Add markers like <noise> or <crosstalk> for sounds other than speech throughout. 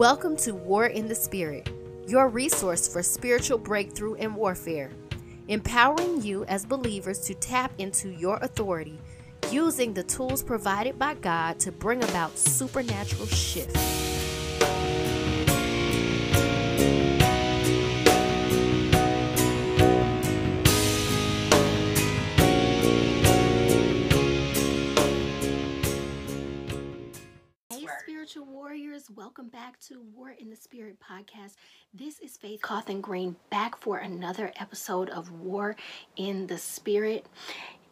Welcome to War in the Spirit, your resource for spiritual breakthrough and warfare, empowering you as believers to tap into your authority using the tools provided by God to bring about supernatural shift. Welcome back to War in the Spirit podcast. This is Faith Cawthon Green back for another episode of War in the Spirit.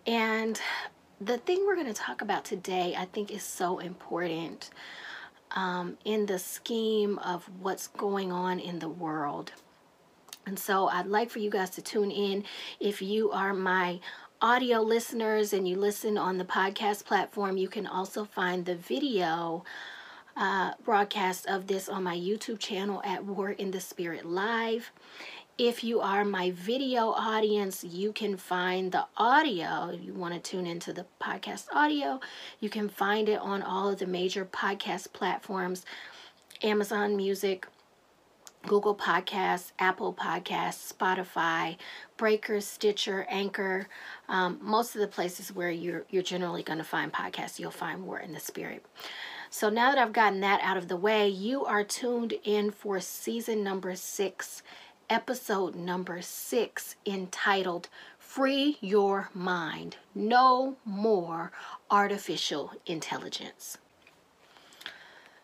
And the thing we're going to talk about today, I think, is so important um, in the scheme of what's going on in the world. And so I'd like for you guys to tune in if you are my audio listeners and you listen on the podcast platform, you can also find the video uh, broadcast of this on my YouTube channel at War in the Spirit Live. If you are my video audience, you can find the audio. If you want to tune into the podcast audio, you can find it on all of the major podcast platforms Amazon Music, Google Podcasts, Apple Podcasts, Spotify, Breaker, Stitcher, Anchor. Um, most of the places where you're, you're generally going to find podcasts, you'll find War in the Spirit. So now that I've gotten that out of the way, you are tuned in for season number six, episode number six, entitled Free Your Mind No More Artificial Intelligence.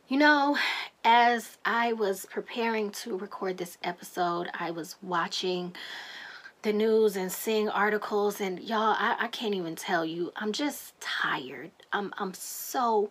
You know, as I was preparing to record this episode, I was watching the news and seeing articles and y'all I, I can't even tell you i'm just tired i'm i'm so tired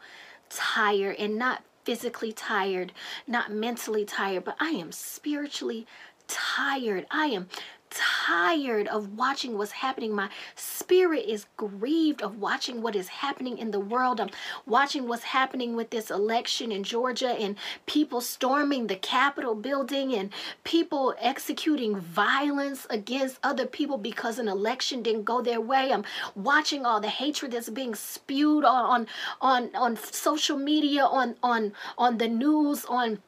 and not physically tired, not mentally tired, but I am spiritually tired. I am tired of watching what's happening. My spirit is grieved of watching what is happening in the world. I'm watching what's happening with this election in Georgia and people storming the Capitol building and people executing violence against other people because an election didn't go their way. I'm watching all the hatred that's being spewed on on on, on social media, on on on the news, on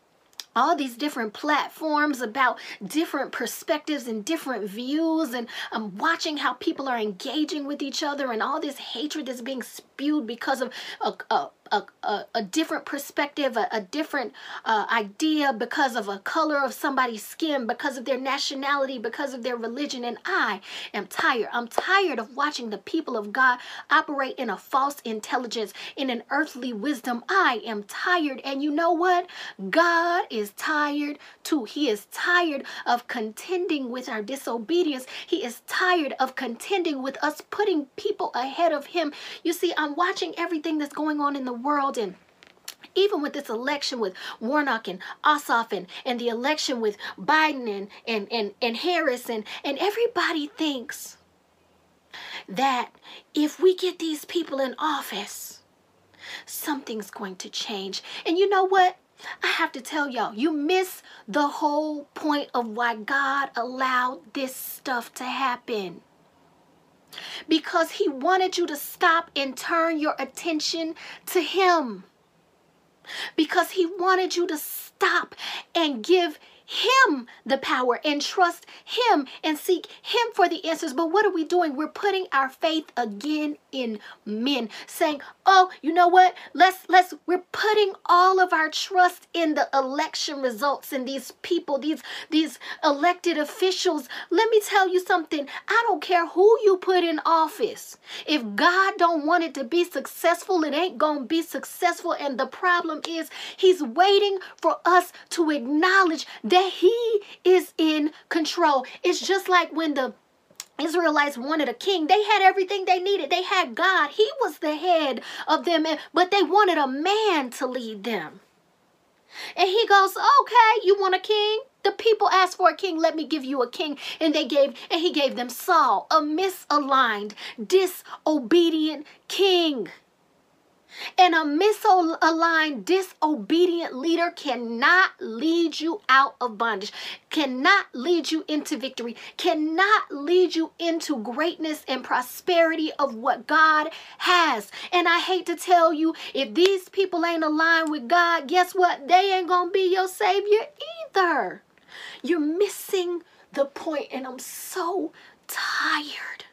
all these different platforms about different perspectives and different views and I'm watching how people are engaging with each other and all this hatred that's being spewed because of a, a, a, a, a different perspective, a, a different uh, idea because of a color of somebody's skin, because of their nationality, because of their religion. And I am tired. I'm tired of watching the people of God operate in a false intelligence, in an earthly wisdom. I am tired. And you know what? God is tired too. He is tired of contending with our disobedience. He is tired of contending with us putting people ahead of Him. You see, I'm watching everything that's going on in the world and even with this election with Warnock and Ossoff and, and the election with Biden and, and, and, and Harris and, and everybody thinks that if we get these people in office, something's going to change. And you know what? I have to tell y'all, you miss the whole point of why God allowed this stuff to happen because he wanted you to stop and turn your attention to him. Because he wanted you to stop and give him the power and trust Him and seek Him for the answers. But what are we doing? We're putting our faith again in men, saying, "Oh, you know what? Let's let's we're putting all of our trust in the election results and these people, these these elected officials. Let me tell you something. I don't care who you put in office. If God don't want it to be successful, it ain't to be successful. And the problem is He's waiting for us to acknowledge that that he is in control. It's just like when the Israelites wanted a king. They had everything they needed. They had God. He was the head of them, but they wanted a man to lead them. And he goes, Okay, you want a king? The people asked for a king. Let me give you a king. And they gave, and he gave them Saul, a misaligned, disobedient king. And a misaligned, disobedient leader cannot lead you out of bondage, cannot lead you into victory, cannot lead you into greatness and prosperity of what God has. And I hate to tell you, if these people ain't aligned with God, guess what? They ain't going to be your Savior either. You're missing the point, and I'm so tired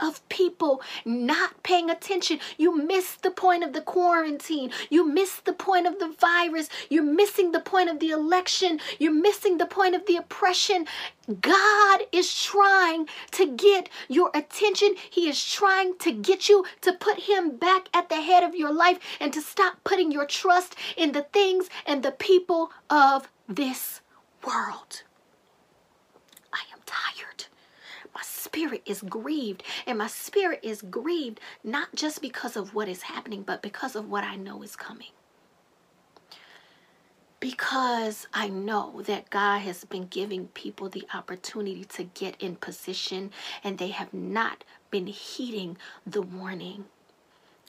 of people not paying attention. You miss the point of the quarantine. You miss the point of the virus. You're missing the point of the election. You're missing the point of the oppression. God is trying to get your attention. He is trying to get you to put Him back at the head of your life and to stop putting your trust in the things and the people of this world. I am tired my spirit is grieved. And my spirit is grieved not just because of what is happening, but because of what I know is coming. Because I know that God has been giving people the opportunity to get in position and they have not been heeding the warning.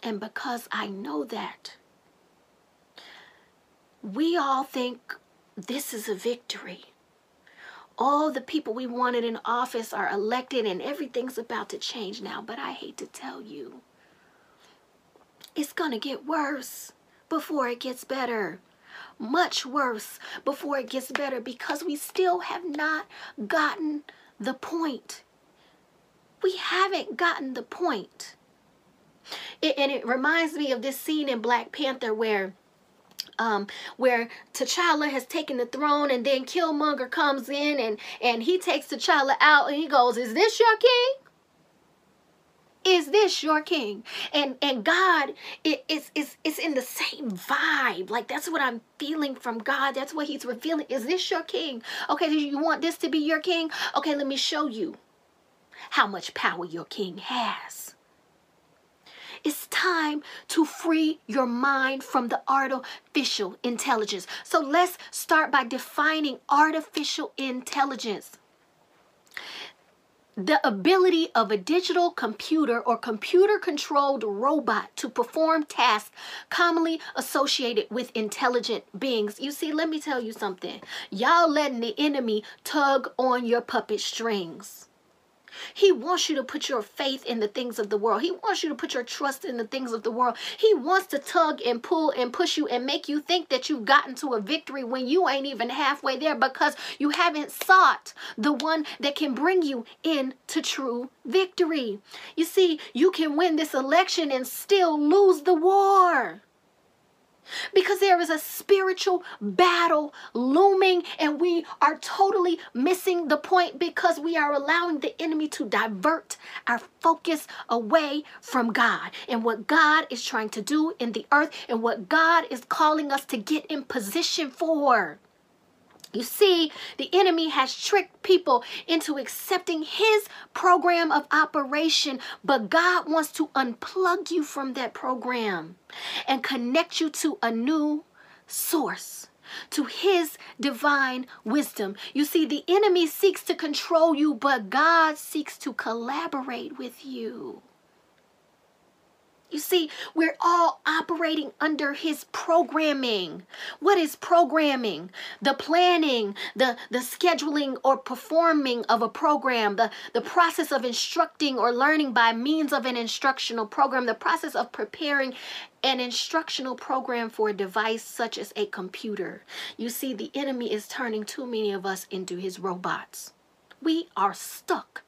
And because I know that, we all think this is a victory all the people we wanted in office are elected and everything's about to change now. But I hate to tell you, it's going to get worse before it gets better. Much worse before it gets better because we still have not gotten the point. We haven't gotten the point. It, and it reminds me of this scene in Black Panther where um, where T'Challa has taken the throne and then Killmonger comes in and, and he takes T'Challa out and he goes, is this your king? Is this your king? And and God it is is in the same vibe. Like that's what I'm feeling from God. That's what he's revealing. Is this your king? Okay, do you want this to be your king? Okay, let me show you how much power your king has. It's time to free your mind from the artificial intelligence. So let's start by defining artificial intelligence the ability of a digital computer or computer controlled robot to perform tasks commonly associated with intelligent beings. You see, let me tell you something. Y'all letting the enemy tug on your puppet strings. He wants you to put your faith in the things of the world. He wants you to put your trust in the things of the world. He wants to tug and pull and push you and make you think that you've gotten to a victory when you ain't even halfway there because you haven't sought the one that can bring you into true victory. You see, you can win this election and still lose the war because there is a spiritual battle looming and we are totally missing the point because we are allowing the enemy to divert our focus away from God and what God is trying to do in the earth and what God is calling us to get in position for. You see, the enemy has tricked people into accepting his program of operation, but God wants to unplug you from that program and connect you to a new source. To his divine wisdom. You see, the enemy seeks to control you, but God seeks to collaborate with you. You see, we're all operating under his programming. What is programming? The planning, the, the scheduling or performing of a program, the, the process of instructing or learning by means of an instructional program, the process of preparing an instructional program for a device such as a computer. You see, the enemy is turning too many of us into his robots. We are stuck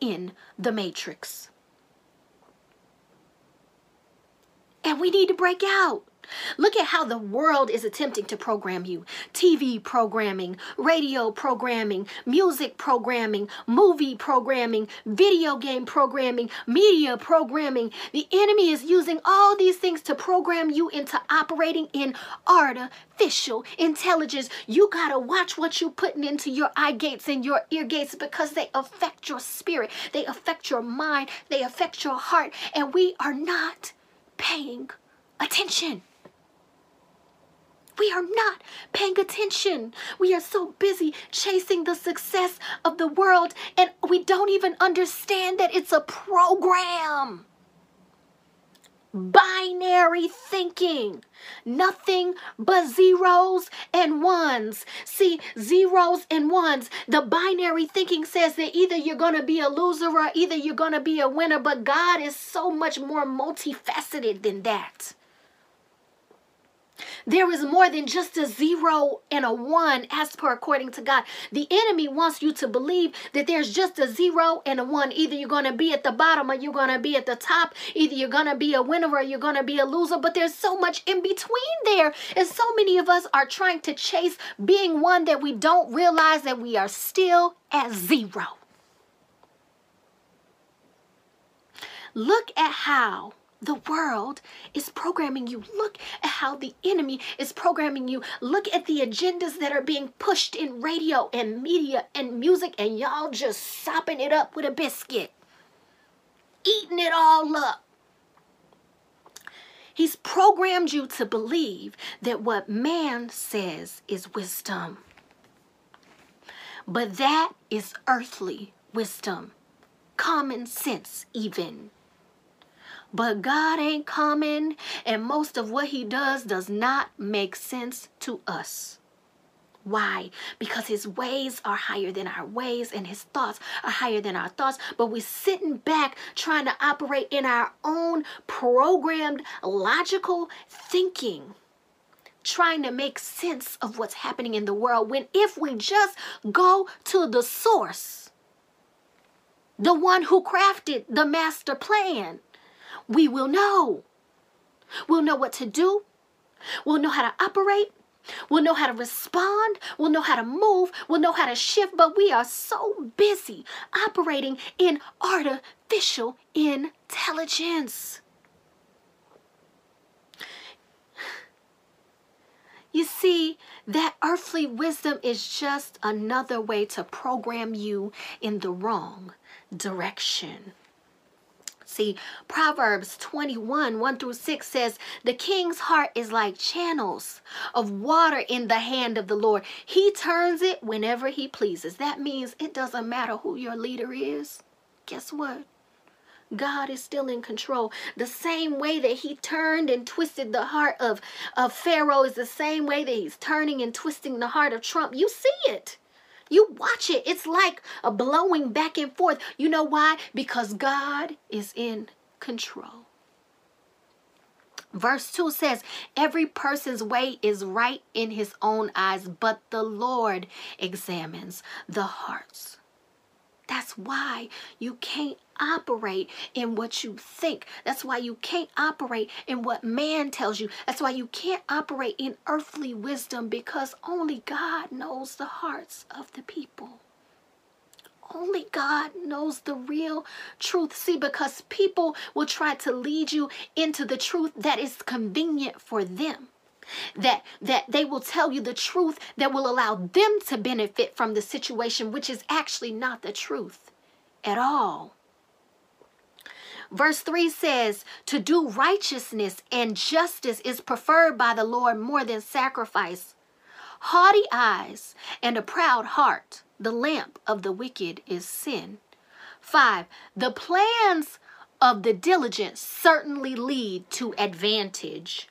in the matrix. And we need to break out. Look at how the world is attempting to program you TV programming, radio programming, music programming, movie programming, video game programming, media programming. The enemy is using all these things to program you into operating in artificial intelligence. You got to watch what you're putting into your eye gates and your ear gates because they affect your spirit, they affect your mind, they affect your heart, and we are not paying attention. We are not paying attention. We are so busy chasing the success of the world and we don't even understand that it's a program. Binary thinking. Nothing but zeros and ones. See, zeros and ones. The binary thinking says that either you're going to be a loser or either you're going to be a winner, but God is so much more multifaceted than that. There is more than just a zero and a one, as per according to God. The enemy wants you to believe that there's just a zero and a one. Either you're going to be at the bottom or you're going to be at the top. Either you're going to be a winner or you're going to be a loser. But there's so much in between there. And so many of us are trying to chase being one that we don't realize that we are still at zero. Look at how the world is programming you. Look at how the enemy is programming you. Look at the agendas that are being pushed in radio and media and music, and y'all just sopping it up with a biscuit, eating it all up. He's programmed you to believe that what man says is wisdom. But that is earthly wisdom, common sense, even. But God ain't coming, and most of what He does does not make sense to us. Why? Because his ways are higher than our ways and his thoughts are higher than our thoughts. But we're sitting back trying to operate in our own programmed logical thinking, trying to make sense of what's happening in the world. When if we just go to the source, the one who crafted the master plan, we will know. We'll know what to do. We'll know how to operate. We'll know how to respond. We'll know how to move. We'll know how to shift. But we are so busy operating in artificial intelligence. You see, that earthly wisdom is just another way to program you in the wrong direction. See, Proverbs 21 1 through 6 says, The king's heart is like channels of water in the hand of the Lord. He turns it whenever he pleases. That means it doesn't matter who your leader is. Guess what? God is still in control. The same way that he turned and twisted the heart of, of Pharaoh is the same way that he's turning and twisting the heart of Trump. You see it. You watch it. It's like a blowing back and forth. You know why? Because God is in control. Verse 2 says, Every person's way is right in his own eyes, but the Lord examines the hearts. That's why you can't operate in what you think. That's why you can't operate in what man tells you. That's why you can't operate in earthly wisdom because only God knows the hearts of the people. Only God knows the real truth. See, because people will try to lead you into the truth that is convenient for them that that they will tell you the truth that will allow them to benefit from the situation which is actually not the truth at all. Verse 3 says to do righteousness and justice is preferred by the lord more than sacrifice. Haughty eyes and a proud heart the lamp of the wicked is sin. 5 the plans of the diligent certainly lead to advantage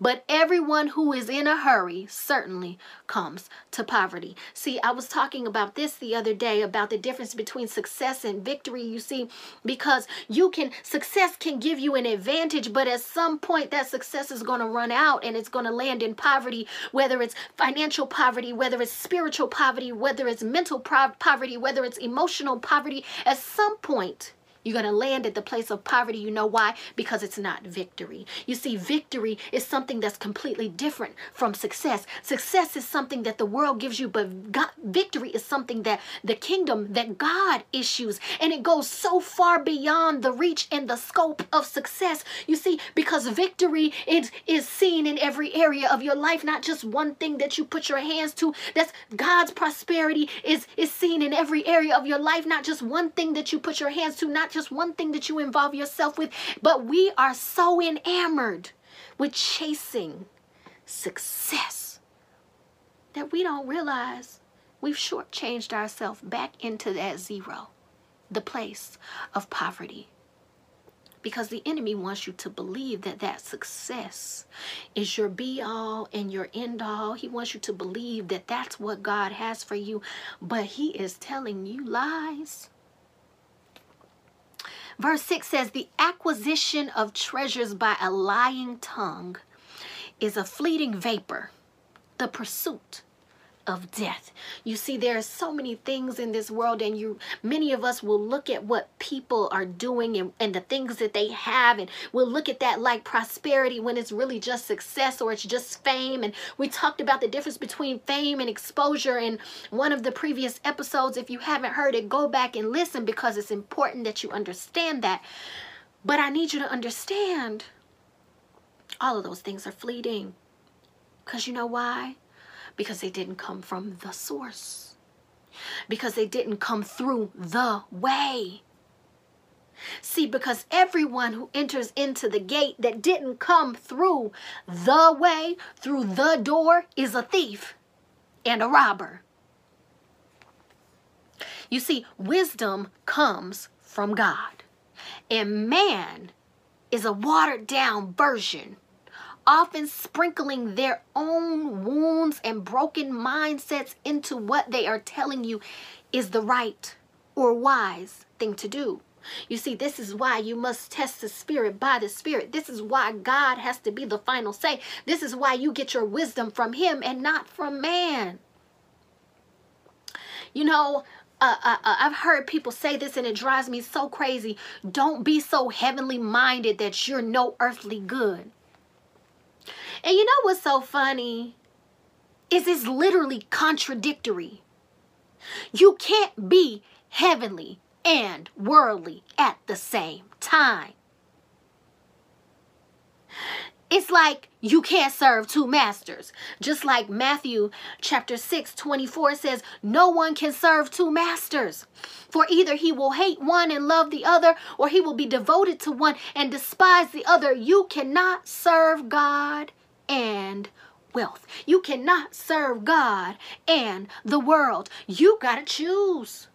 but everyone who is in a hurry certainly comes to poverty. See, I was talking about this the other day about the difference between success and victory. You see, because you can, success can give you an advantage, but at some point that success is going to run out and it's going to land in poverty, whether it's financial poverty, whether it's spiritual poverty, whether it's mental poverty, whether it's emotional poverty. At some point, you're going to land at the place of poverty. You know why? Because it's not victory. You see, victory is something that's completely different from success. Success is something that the world gives you, but God, victory is something that the kingdom, that God issues. And it goes so far beyond the reach and the scope of success. You see, because victory is, is seen in every area of your life, not just one thing that you put your hands to. That's God's prosperity is, is seen in every area of your life, not just one thing that you put your hands to, not just one thing that you involve yourself with, but we are so enamored with chasing success that we don't realize we've shortchanged ourselves back into that zero, the place of poverty. because the enemy wants you to believe that that success is your be all and your end all. He wants you to believe that that's what God has for you, but he is telling you lies. Verse 6 says, The acquisition of treasures by a lying tongue is a fleeting vapor, the pursuit of death. You see, there are so many things in this world, and you many of us will look at what people are doing and, and the things that they have, and we'll look at that like prosperity when it's really just success or it's just fame. And we talked about the difference between fame and exposure in one of the previous episodes. If you haven't heard it, go back and listen because it's important that you understand that. But I need you to understand all of those things are fleeting. Because you know why? Because they didn't come from the source. Because they didn't come through the way. See, because everyone who enters into the gate that didn't come through the way, through the door, is a thief and a robber. You see, wisdom comes from God, and man is a watered down version often sprinkling their own wounds and broken mindsets into what they are telling you is the right or wise thing to do. You see, this is why you must test the spirit by the spirit. This is why God has to be the final say. This is why you get your wisdom from Him and not from man. You know, uh, uh, uh, I've heard people say this and it drives me so crazy. Don't be so heavenly minded that you're no earthly good. And you know what's so funny? Is it's literally contradictory. You can't be heavenly and worldly at the same time. It's like you can't serve two masters. Just like Matthew chapter 6, 24 says, No one can serve two masters. For either he will hate one and love the other, or he will be devoted to one and despise the other. You cannot serve God and wealth. You cannot serve God and the world. You got to choose.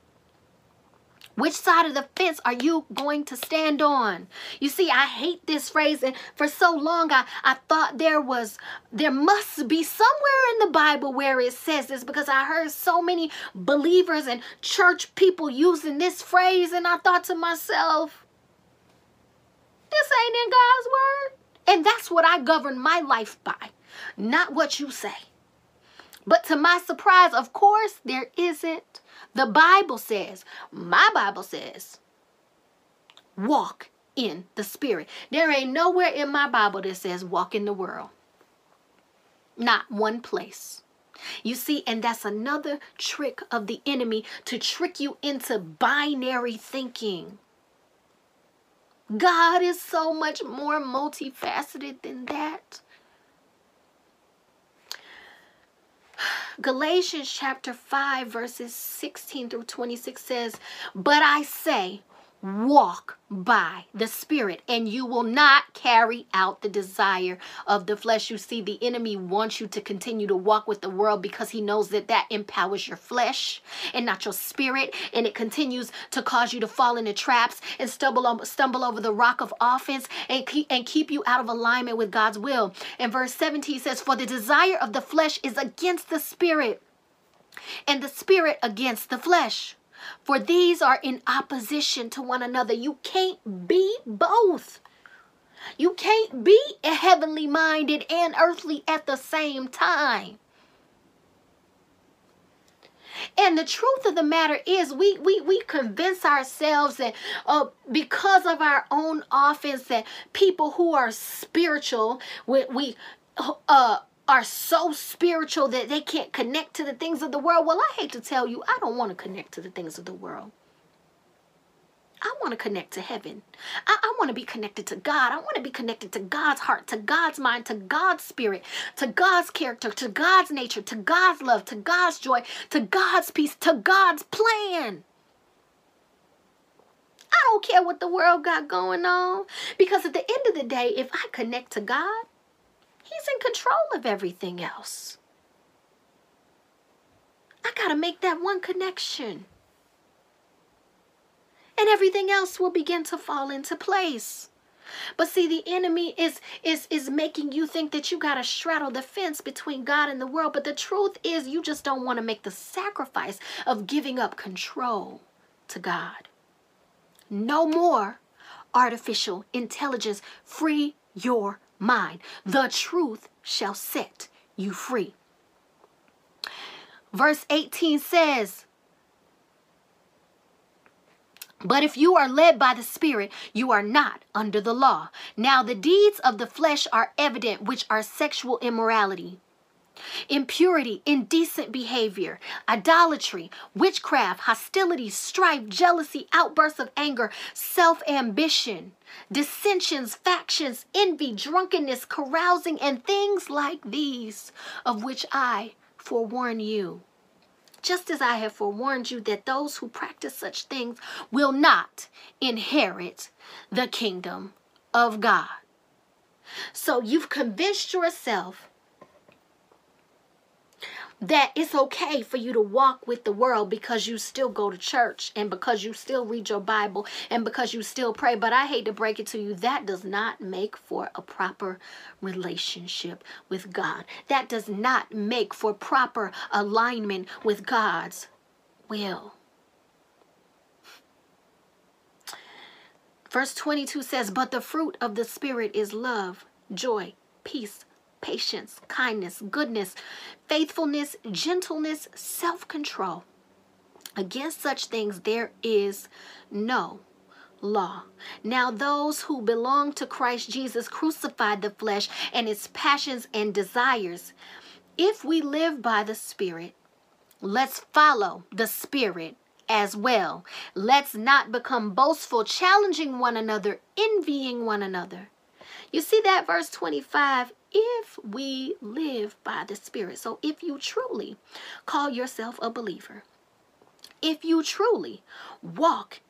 Which side of the fence are you going to stand on? You see, I hate this phrase, and for so long I, I thought there was, there must be somewhere in the Bible where it says this because I heard so many believers and church people using this phrase, and I thought to myself, this ain't in God's word. And that's what I govern my life by, not what you say. But to my surprise, of course, there isn't. The Bible says, my Bible says, walk in the Spirit. There ain't nowhere in my Bible that says walk in the world. Not one place. You see, and that's another trick of the enemy to trick you into binary thinking. God is so much more multifaceted than that. Galatians chapter 5, verses 16 through 26 says, But I say, walk by the Spirit, and you will not carry out the desire of the flesh. You see, the enemy wants you to continue to walk with the world because he knows that that empowers your flesh and not your spirit, and it continues to cause you to fall into traps and stumble on, stumble over the rock of offense and keep, and keep you out of alignment with God's will. And verse 17 says, For the desire of the flesh is against the spirit, and the spirit against the flesh for these are in opposition to one another. You can't be both. You can't be heavenly minded and earthly at the same time. And the truth of the matter is, we we we convince ourselves that uh, because of our own offense, that people who are spiritual, we, we uh, are so spiritual that they can't connect to the things of the world. Well, I hate to tell you, I don't want to connect to the things of the world. I want to connect to heaven. I, I, want to be connected to God. I want to be connected to God's heart, to God's mind, to God's spirit, to God's character, to God's nature, to God's love, to God's joy, to God's peace, to God's plan. I don't care what the world got going on because at the end of the day, if I connect to God, He's in control of everything else. I got to make that one connection. And everything else will begin to fall into place. But see, the enemy is is is making you think that you gotta straddle the fence between God and the world. But the truth is you just don't want to make the sacrifice of giving up control to God. No more artificial intelligence. Free your mind. The truth shall set you free. Verse 18 says, but if you are led by the Spirit, you are not under the law. Now, the deeds of the flesh are evident, which are sexual immorality, impurity, indecent behavior, idolatry, witchcraft, hostility, strife, jealousy, outbursts of anger, self ambition, dissensions, factions, envy, drunkenness, carousing, and things like these, of which I forewarn you just as I have forewarned you that those who practice such things will not inherit the kingdom of God. So you've convinced yourself that it's okay for you to walk with the world because you still go to church and because you still read your Bible and because you still pray. But I hate to break it to you, that does not make for a proper relationship with God. That does not make for proper alignment with God's will. Verse 22 says, But the fruit of the Spirit is love, joy, peace, patience, kindness, goodness, faithfulness, gentleness, self control. Against such things there is no law. Now, those who belong to Christ Jesus crucified the flesh and its passions and desires. If we live by the Spirit, let's follow the Spirit as well. Let's not become boastful, challenging one another, envying one another. You see that verse 25 if we live by the Spirit. So if you truly call yourself a believer, if you truly walk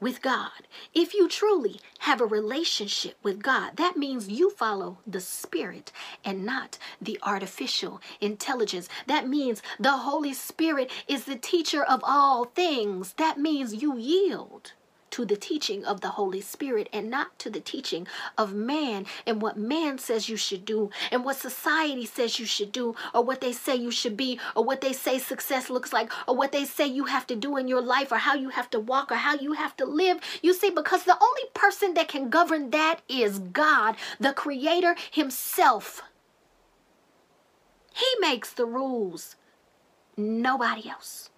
with God, if you truly have a relationship with God, that means you follow the Spirit and not the artificial intelligence. That means the Holy Spirit is the teacher of all things. That means you yield to the teaching of the Holy Spirit and not to the teaching of man and what man says you should do and what society says you should do or what they say you should be or what they say success looks like or what they say you have to do in your life or how you have to walk or how you have to live. You see, because the only person that can govern that is God, the Creator Himself. He makes the rules, nobody else.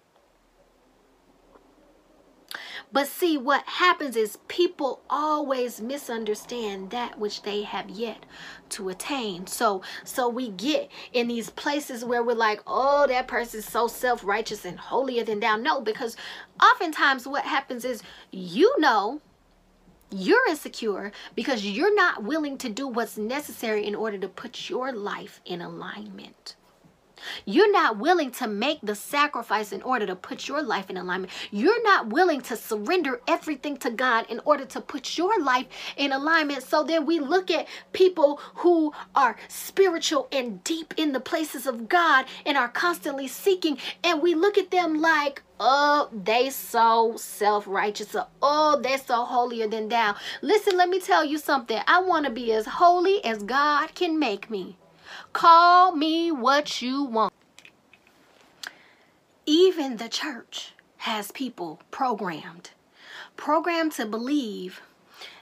But see, what happens is people always misunderstand that which they have yet to attain. So, so we get in these places where we're like, oh, that person's so self-righteous and holier than thou. No, because oftentimes what happens is you know you're insecure because you're not willing to do what's necessary in order to put your life in alignment. You're not willing to make the sacrifice in order to put your life in alignment. You're not willing to surrender everything to God in order to put your life in alignment. So then we look at people who are spiritual and deep in the places of God and are constantly seeking, and we look at them like, Oh, they so self-righteous. Oh, they're so holier than thou. Listen, let me tell you something. I want to be as holy as God can make me. Call me what you want. Even the church has people programmed, programmed to believe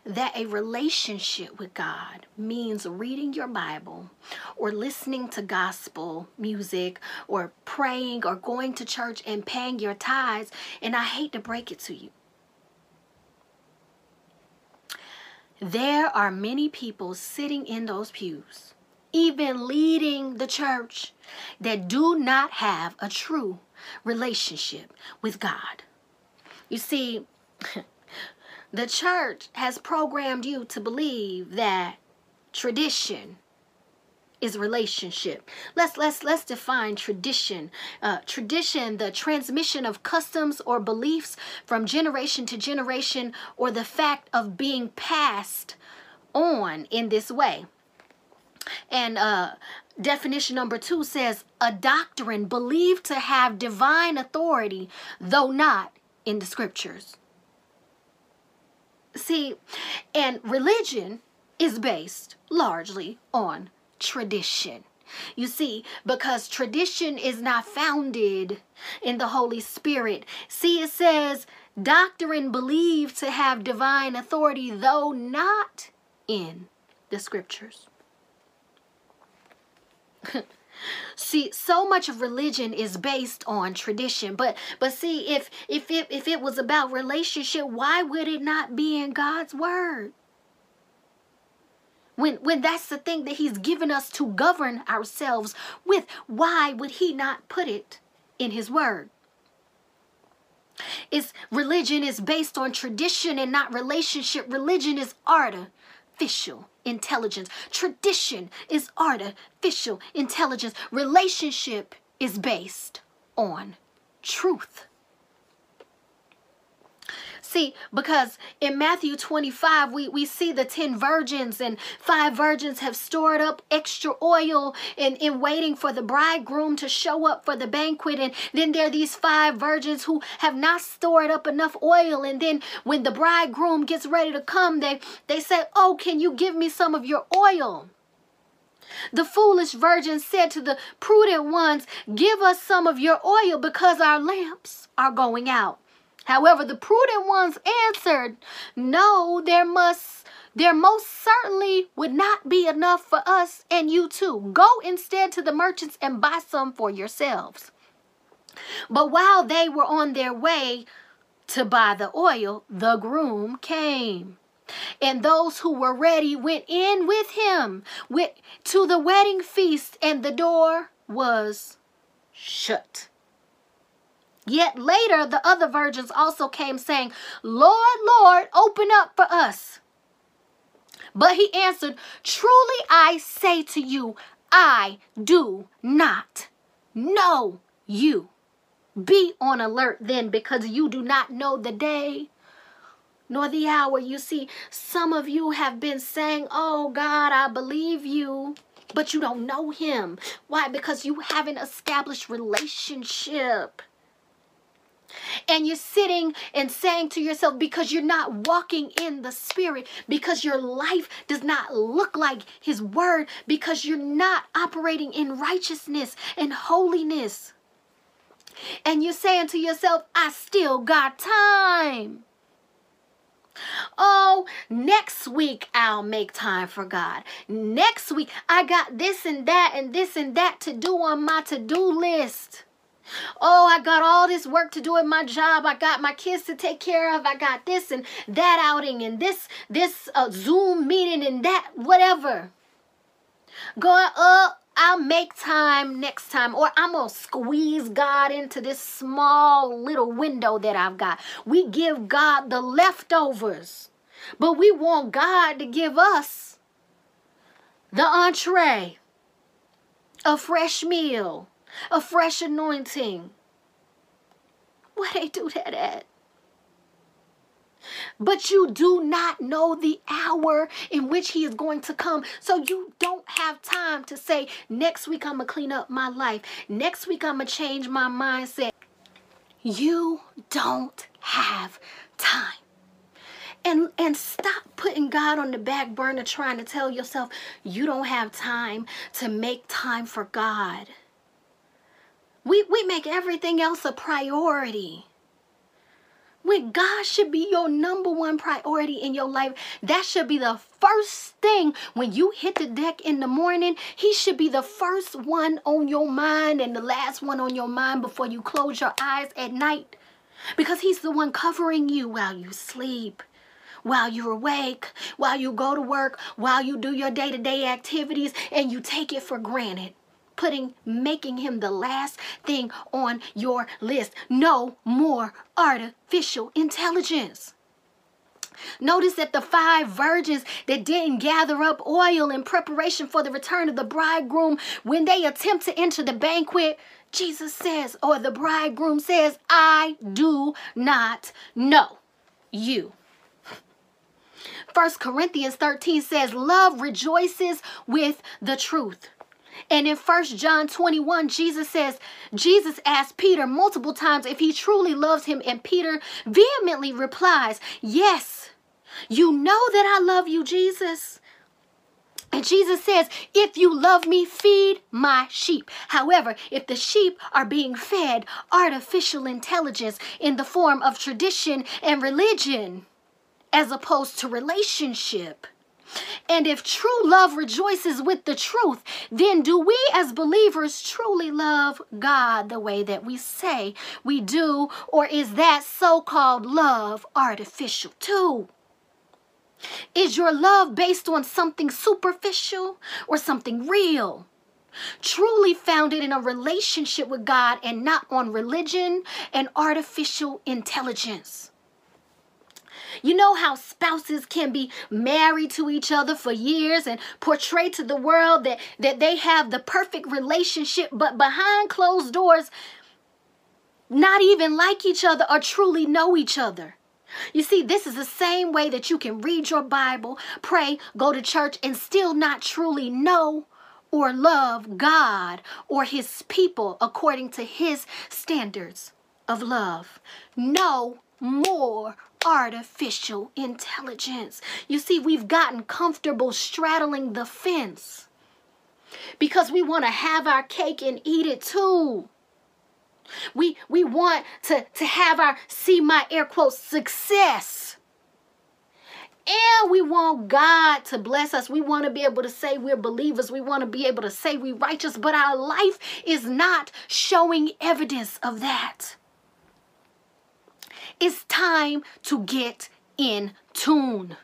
that a relationship with God means reading your Bible or listening to gospel music or praying or going to church and paying your tithes. And I hate to break it to you. There are many people sitting in those pews even leading the church that do not have a true relationship with God. You see, <laughs> the church has programmed you to believe that tradition is relationship. Let's let's let's define tradition. Uh, tradition, the transmission of customs or beliefs from generation to generation, or the fact of being passed on in this way. And uh, definition number two says a doctrine believed to have divine authority, though not in the scriptures. See, and religion is based largely on tradition. You see, because tradition is not founded in the Holy Spirit. See, it says, doctrine believed to have divine authority, though not in the scriptures. <laughs> see so much of religion is based on tradition but but see if if it if it was about relationship why would it not be in god's word? When when that's the thing that he's given us to govern ourselves with why would he not put it in his word? Is religion is based on tradition and not relationship. Religion is artificial intelligence. Tradition is artificial intelligence. Relationship is based on truth See, because in Matthew 25, we, we see the 10 virgins, and five virgins have stored up extra oil in, in waiting for the bridegroom to show up for the banquet. And then there are these five virgins who have not stored up enough oil. And then when the bridegroom gets ready to come, they, they say, Oh, can you give me some of your oil? The foolish virgin said to the prudent ones, Give us some of your oil because our lamps are going out. However, the prudent ones answered, No, there must there most certainly would not be enough for us and you too. Go instead to the merchants and buy some for yourselves. But while they were on their way to buy the oil, the groom came. And those who were ready went in with him went to the wedding feast, and the door was shut. Yet later, the other virgins also came, saying, Lord, Lord, open up for us. But he answered, Truly I say to you, I do not know you. Be on alert then, because you do not know the day nor the hour. You see, some of you have been saying, Oh God, I believe you, but you don't know him. Why? Because you haven't established relationship. And you're sitting and saying to yourself, because you're not walking in the Spirit, because your life does not look like His Word, because you're not operating in righteousness and holiness. And you're saying to yourself, I still got time. Oh, next week I'll make time for God. Next week I got this and that and this and that to do on my to do list. Oh, I got all this work to do at my job. I got my kids to take care of. I got this and that outing and this this uh, Zoom meeting and that whatever. Going up, I'll make time next time, or I'm gonna squeeze God into this small little window that I've got. We give God the leftovers, but we want God to give us the entree, a fresh meal a fresh anointing. Where they do that at? But you do not know the hour in which he is going to come. So you don't have time to say, next week I'm going to clean up my life. Next week I'm going to change my mindset. You don't have time. And, and stop putting God on the back burner trying to tell yourself you don't have time to make time for God. We, we make everything else a priority. When God should be your number one priority in your life, that should be the first thing when you hit the deck in the morning. He should be the first one on your mind and the last one on your mind before you close your eyes at night. Because He's the one covering you while you sleep while you're awake, while you go to work, while you do your day to day activities, and you take it for granted putting making him the last thing on your list. No more artificial intelligence. Notice that the five virgins that didn't gather up oil in preparation for the return of the bridegroom, when they attempt to enter the banquet, Jesus says, or the bridegroom says, I do not know you. First Corinthians 13 says, Love rejoices with the truth. And in First John 21, Jesus says, Jesus asked Peter multiple times if he truly loves him, and Peter vehemently replies, Yes, you know that I love you, Jesus. And Jesus says, If you love me, feed my sheep. However, if the sheep are being fed artificial intelligence in the form of tradition and religion, as opposed to relationship, and if true love rejoices with the truth, then do we as believers truly love God the way that we say we do? Or is that so called love artificial too? Is your love based on something superficial or something real? Truly founded in a relationship with God and not on religion and artificial intelligence. You know how spouses can be married to each other for years and portray to the world that, that they have the perfect relationship, but behind closed doors, not even like each other or truly know each other. You see, this is the same way that you can read your Bible, pray, go to church, and still not truly know or love God or His people according to His standards of love. No more artificial intelligence. You see, we've gotten comfortable straddling the fence because we want to have our cake and eat it too. We we want to, to have our see my air quotes success. And we want God to bless us. We want to be able to say we're believers. We want to be able to say we're righteous, but our life is not showing evidence of that. It's time to get in tune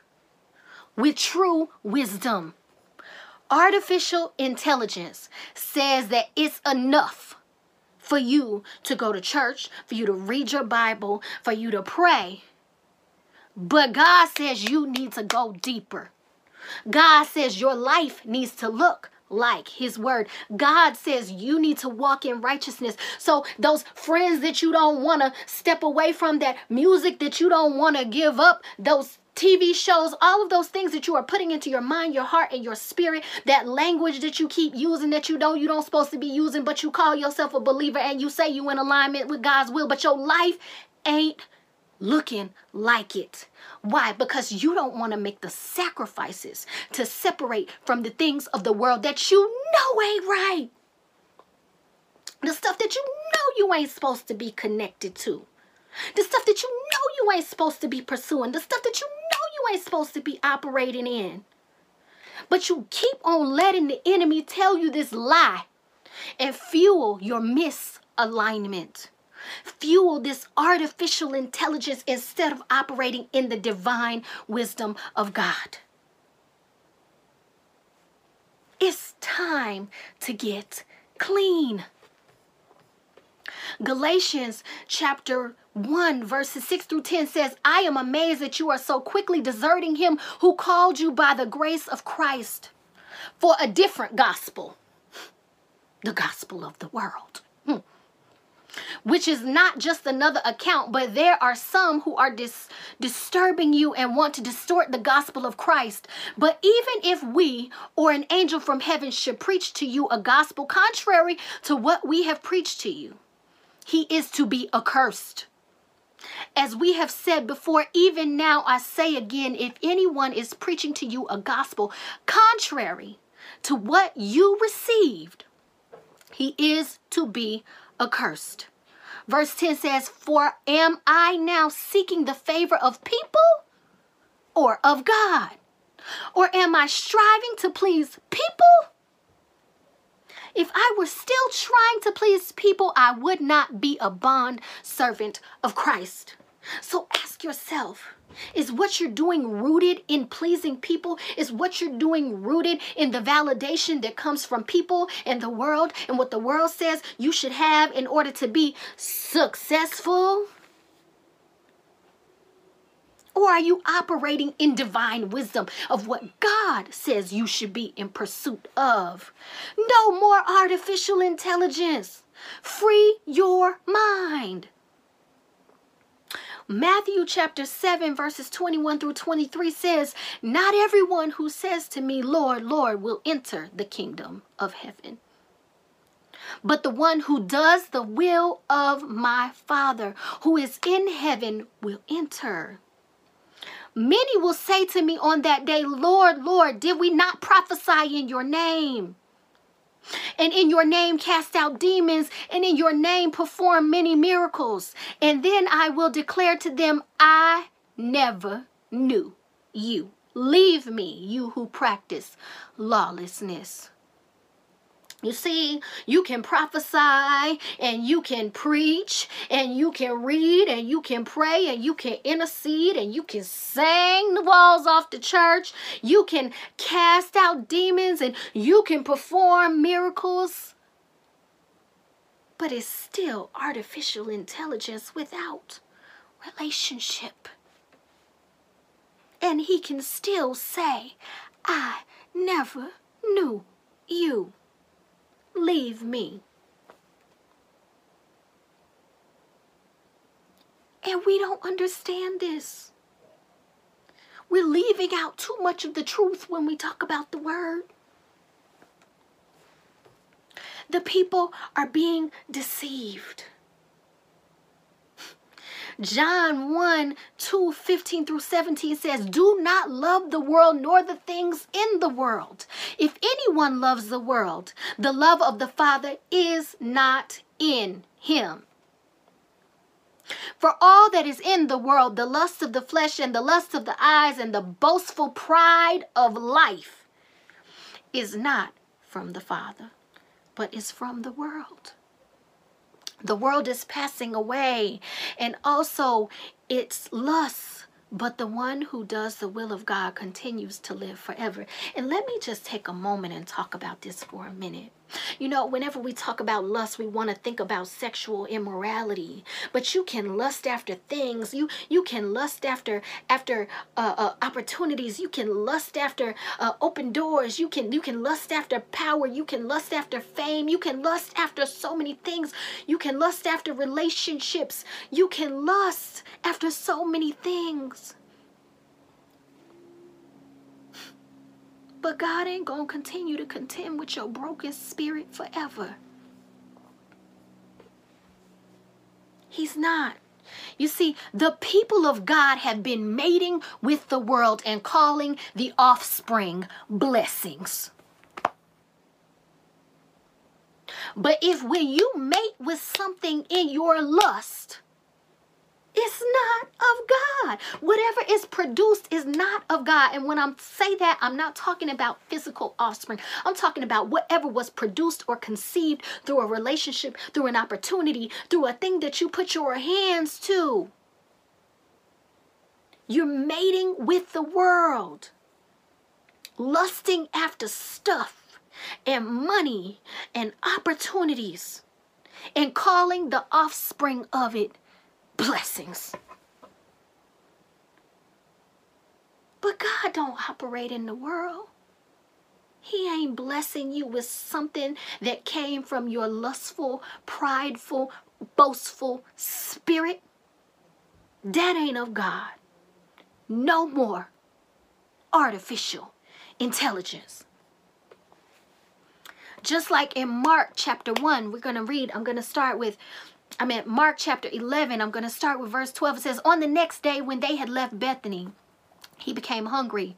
with true wisdom. Artificial intelligence says that it's enough for you to go to church, for you to read your Bible, for you to pray. But God says you need to go deeper. God says your life needs to look like his word. God says you need to walk in righteousness. So those friends that you don't want to step away from, that music that you don't want to give up, those TV shows, all of those things that you are putting into your mind, your heart, and your spirit, that language that you keep using that you know you don't supposed to be using, but you call yourself a believer and you say you in alignment with God's will, but your life ain't looking like it. Why? Because you don't want to make the sacrifices to separate from the things of the world that you know ain't right. The stuff that you know you ain't supposed to be connected to. The stuff that you know you ain't supposed to be pursuing. The stuff that you know you ain't supposed to be operating in. But you keep on letting the enemy tell you this lie and fuel your misalignment. Fuel this artificial intelligence instead of operating in the divine wisdom of God. It's time to get clean. Galatians chapter 1 verses 6 through 10 says, I am amazed that you are so quickly deserting him who called you by the grace of Christ for a different gospel, the gospel of the world. Which is not just another account, but there are some who are dis- disturbing you and want to distort the gospel of Christ. But even if we or an angel from heaven should preach to you a gospel contrary to what we have preached to you, he is to be accursed. As we have said before, even now I say again if anyone is preaching to you a gospel contrary to what you received, he is to be accursed. Verse 10 says, For am I now seeking the favor of people or of God? Or am I striving to please people if I were still trying to please people, I would not be a bond servant of Christ. So ask yourself, is what you're doing rooted in pleasing people? Is what you're doing rooted in the validation that comes from people and the world and what the world says you should have in order to be successful? Or are you operating in divine wisdom of what God says you should be in pursuit of? No more artificial intelligence. Free your mind. Matthew chapter 7, verses 21 through 23 says, Not everyone who says to me, Lord, Lord, will enter the kingdom of heaven, but the one who does the will of my Father who is in heaven will enter. Many will say to me on that day, Lord, Lord, did we not prophesy in your name? And in your name cast out demons, and in your name perform many miracles. And then I will declare to them, I never knew you. Leave me, you who practice lawlessness. You see, you can prophesy and you can preach and you can read and you can pray and you can intercede and you can sing the walls off the church. You can cast out demons and you can perform miracles. But it's still artificial intelligence without relationship. And he can still say, I never knew you leave me. And we don't understand this. We're leaving out too much of the truth when we talk about the word. The people are being deceived. John 1 2 15 through 17 says, Do not love the world nor the things in the world. If anyone loves the world, the love of the Father is not in him. For all that is in the world, the lust of the flesh and the lust of the eyes and the boastful pride of life, is not from the Father, but is from the world. The world is passing away, and also its lusts, but the one who does the will of God continues to live forever. And let me just take a moment and talk about this for a minute. You know, whenever we talk about lust, we want to think about sexual immorality. But you can lust after things. You you can lust after after uh, uh, opportunities. You can lust after uh, open doors. You can you can lust after power. You can lust after fame. You can lust after so many things. You can lust after relationships. You can lust after so many things. But God ain't going to continue to contend with your broken spirit forever. He's not. You see, the people of God have been mating with the world and calling the offspring blessings. But if when you mate with something in your lust, it's not of God. Whatever is produced is not of God. And when I say that, I'm not talking about physical offspring. I'm talking about whatever was produced or conceived through a relationship, through an opportunity, through a thing that you put your hands to. You're mating with the world, lusting after stuff and money and opportunities, and calling the offspring of it blessings. But God don't operate in the world. He ain't blessing you with something that came from your lustful, prideful, boastful spirit. That ain't of God. No more artificial intelligence. Just like in Mark chapter 1, we're going to read, I'm going to start with I'm at Mark chapter 11. I'm going to start with verse 12. It says, On the next day when they had left Bethany, he became hungry.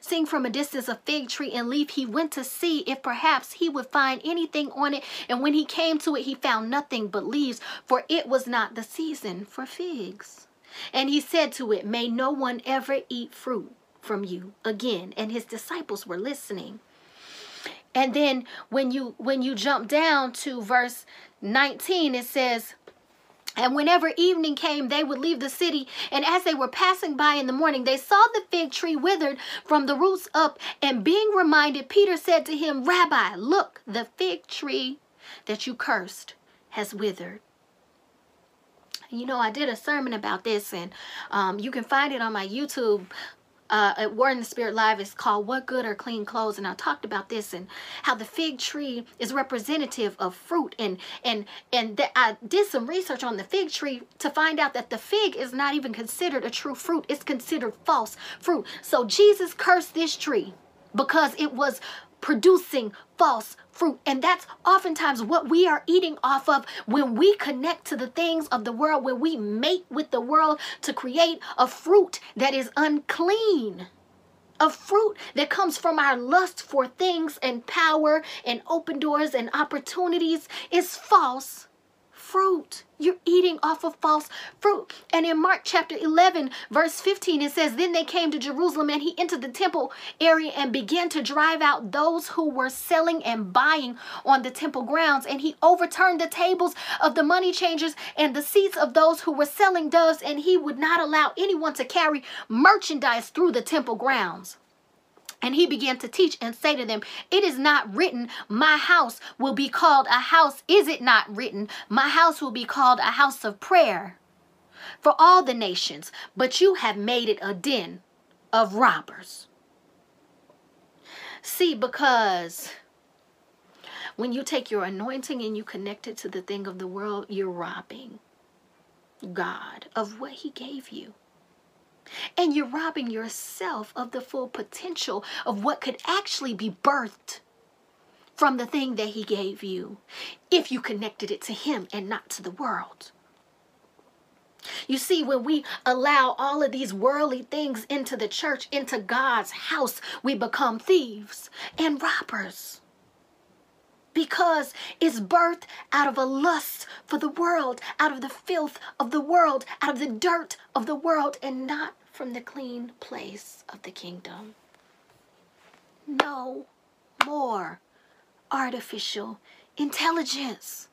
Seeing from a distance a fig tree and leaf, he went to see if perhaps he would find anything on it. And when he came to it, he found nothing but leaves, for it was not the season for figs. And he said to it, May no one ever eat fruit from you again. And his disciples were listening. And then when you when you jump down to verse 19 it says and whenever evening came, they would leave the city. And as they were passing by in the morning, they saw the fig tree withered from the roots up. And being reminded, Peter said to him, Rabbi, look, the fig tree that you cursed has withered. You know, I did a sermon about this, and um, you can find it on my YouTube uh, at War in the Spirit Live is called What Good Are Clean Clothes. And I talked about this and how the fig tree is representative of fruit. And and and I did some research on the fig tree to find out that the fig is not even considered a true fruit. It's considered false fruit. So Jesus cursed this tree because it was producing false fruit. And that's oftentimes what we are eating off of when we connect to the things of the world, when we mate with the world to create a fruit that is unclean. A fruit that comes from our lust for things and power and open doors and opportunities is false fruit. You're eating off of false fruit. And in Mark chapter 11, verse 15, it says, Then they came to Jerusalem, and he entered the temple area and began to drive out those who were selling and buying on the temple grounds. And he overturned the tables of the money changers and the seats of those who were selling doves, and he would not allow anyone to carry merchandise through the temple grounds. And he began to teach and say to them, It is not written, My house will be called a house. Is it not written, My house will be called a house of prayer for all the nations? But you have made it a den of robbers. See, because when you take your anointing and you connect it to the thing of the world, you're robbing God of what he gave you. And you're robbing yourself of the full potential of what could actually be birthed from the thing that He gave you if you connected it to Him and not to the world. You see, when we allow all of these worldly things into the church, into God's house, we become thieves and robbers because it's birthed out of a lust for the world, out of the filth of the world, out of the dirt of the world, and not from the clean place of the kingdom. No more artificial intelligence.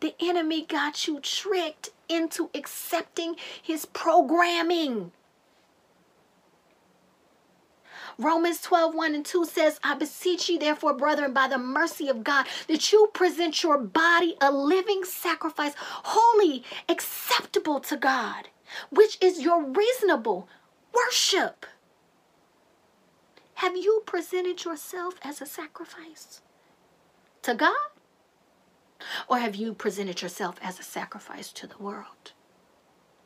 The enemy got you tricked into accepting his programming. Romans 12, 1 and 2 says, I beseech you, therefore, brethren, by the mercy of God, that you present your body a living sacrifice, holy, acceptable to God, which is your reasonable worship. Have you presented yourself as a sacrifice to God? Or have you presented yourself as a sacrifice to the world?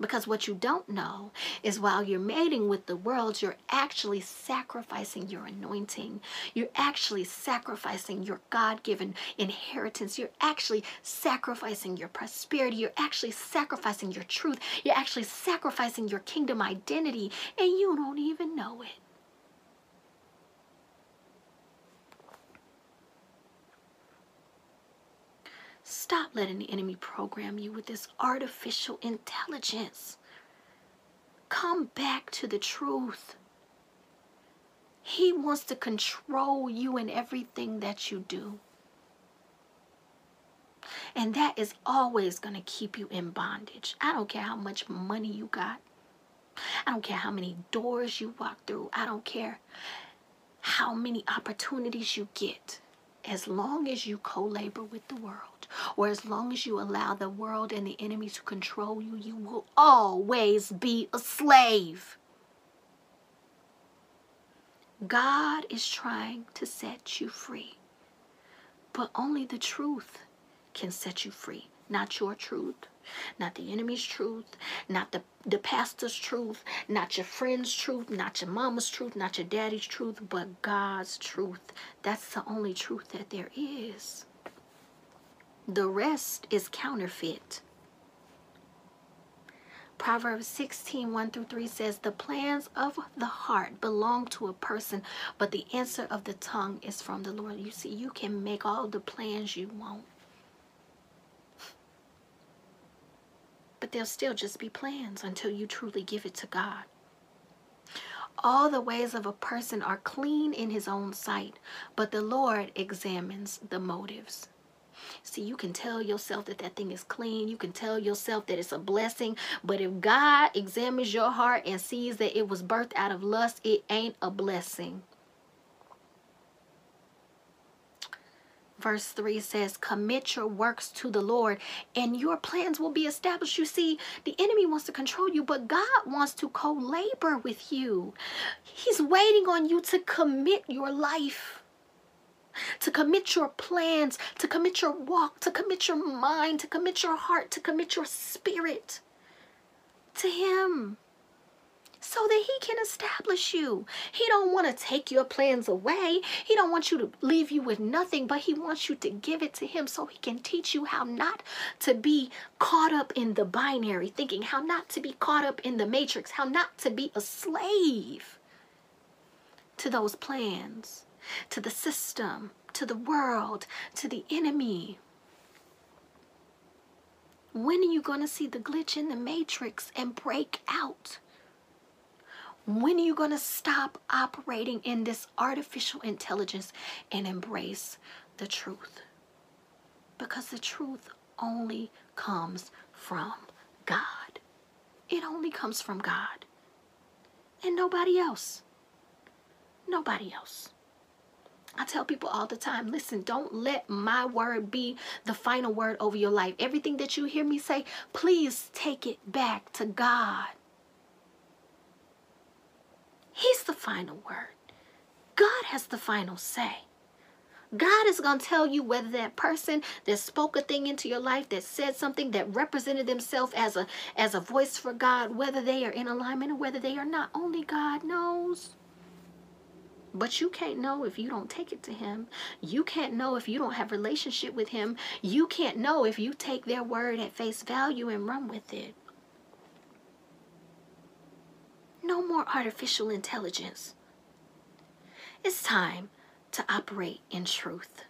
Because what you don't know is while you're mating with the world, you're actually sacrificing your anointing. You're actually sacrificing your God given inheritance. You're actually sacrificing your prosperity. You're actually sacrificing your truth. You're actually sacrificing your kingdom identity, and you don't even know it. Stop letting the enemy program you with this artificial intelligence. Come back to the truth. He wants to control you in everything that you do. And that is always going to keep you in bondage. I don't care how much money you got. I don't care how many doors you walk through. I don't care how many opportunities you get. As long as you co labor with the world, or as long as you allow the world and the enemy to control you, you will always be a slave. God is trying to set you free, but only the truth can set you free, not your truth, not the enemy's truth, not the, the pastor's truth, not your friend's truth, not your mama's truth, not your daddy's truth, but God's truth. That's the only truth that there is. The rest is counterfeit. Proverbs 16, 1 through 3 says, The plans of the heart belong to a person, but the answer of the tongue is from the Lord. You see, you can make all the plans you want. But they'll still just be plans until you truly give it to God. All the ways of a person are clean in his own sight, but the Lord examines the motives. See, you can tell yourself that that thing is clean. You can tell yourself that it's a blessing. But if God examines your heart and sees that it was birthed out of lust, it ain't a blessing. Verse 3 says, Commit your works to the Lord, and your plans will be established. You see, the enemy wants to control you, but God wants to co labor with you. He's waiting on you to commit your life to commit your plans, to commit your walk, to commit your mind, to commit your heart, to commit your spirit to Him. So that he can establish you. He don't want to take your plans away. He don't want you to leave you with nothing, but he wants you to give it to him so he can teach you how not to be caught up in the binary thinking, how not to be caught up in the matrix, how not to be a slave to those plans, to the system, to the world, to the enemy. When are you going to see the glitch in the matrix and break out? When are you going to stop operating in this artificial intelligence and embrace the truth? Because the truth only comes from God. It only comes from God and nobody else. Nobody else. I tell people all the time listen, don't let my word be the final word over your life. Everything that you hear me say, please take it back to God. He's the final word. God has the final say. God is going to tell you whether that person that spoke a thing into your life, that said something, that represented themselves as a as a voice for God, whether they are in alignment or whether they are not. Only God knows. But you can't know if you don't take it to him. You can't know if you don't have relationship with him. You can't know if you take their word at face value and run with it. No more artificial intelligence. It's time to operate in truth.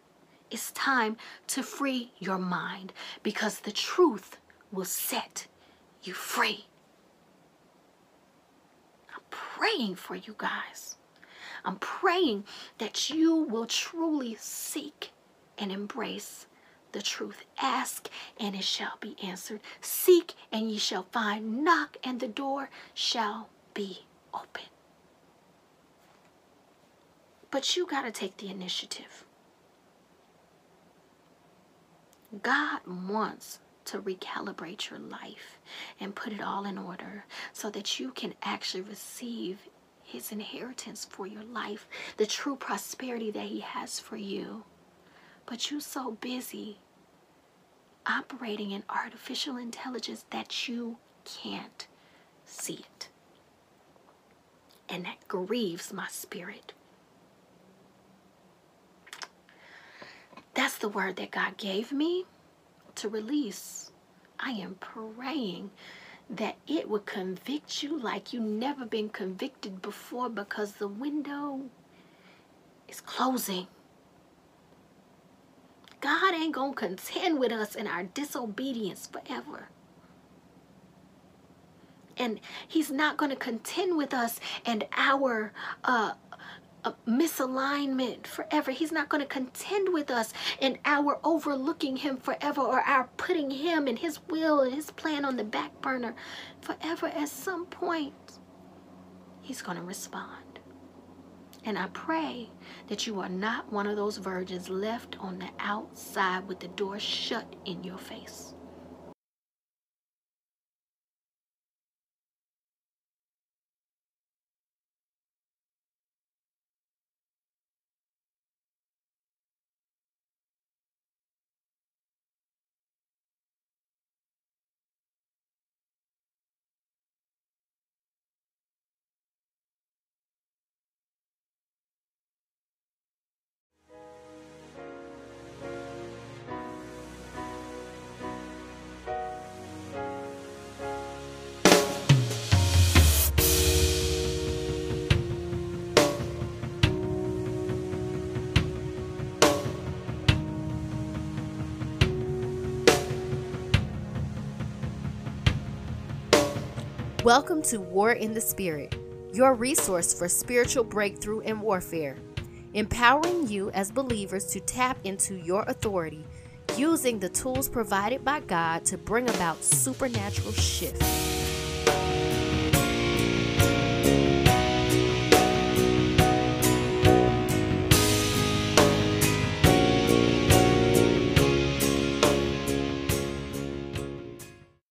It's time to free your mind because the truth will set you free. I'm praying for you guys. I'm praying that you will truly seek and embrace the truth. Ask and it shall be answered. Seek and ye shall find. Knock and the door shall be open. But you got to take the initiative. God wants to recalibrate your life and put it all in order so that you can actually receive his inheritance for your life, the true prosperity that he has for you. But you're so busy operating in artificial intelligence that you can't see it. And that grieves my spirit. That's the word that God gave me to release. I am praying that it would convict you like you've never been convicted before because the window is closing. God ain't going to contend with us in our disobedience forever. And he's not going to contend with us and our uh, a misalignment forever. He's not going to contend with us in our overlooking him forever or our putting him and his will and his plan on the back burner forever. At some point, he's going to respond. And I pray that you are not one of those virgins left on the outside with the door shut in your face. Welcome to War in the Spirit, your resource for spiritual breakthrough and warfare, empowering you as believers to tap into your authority using the tools provided by God to bring about supernatural shift.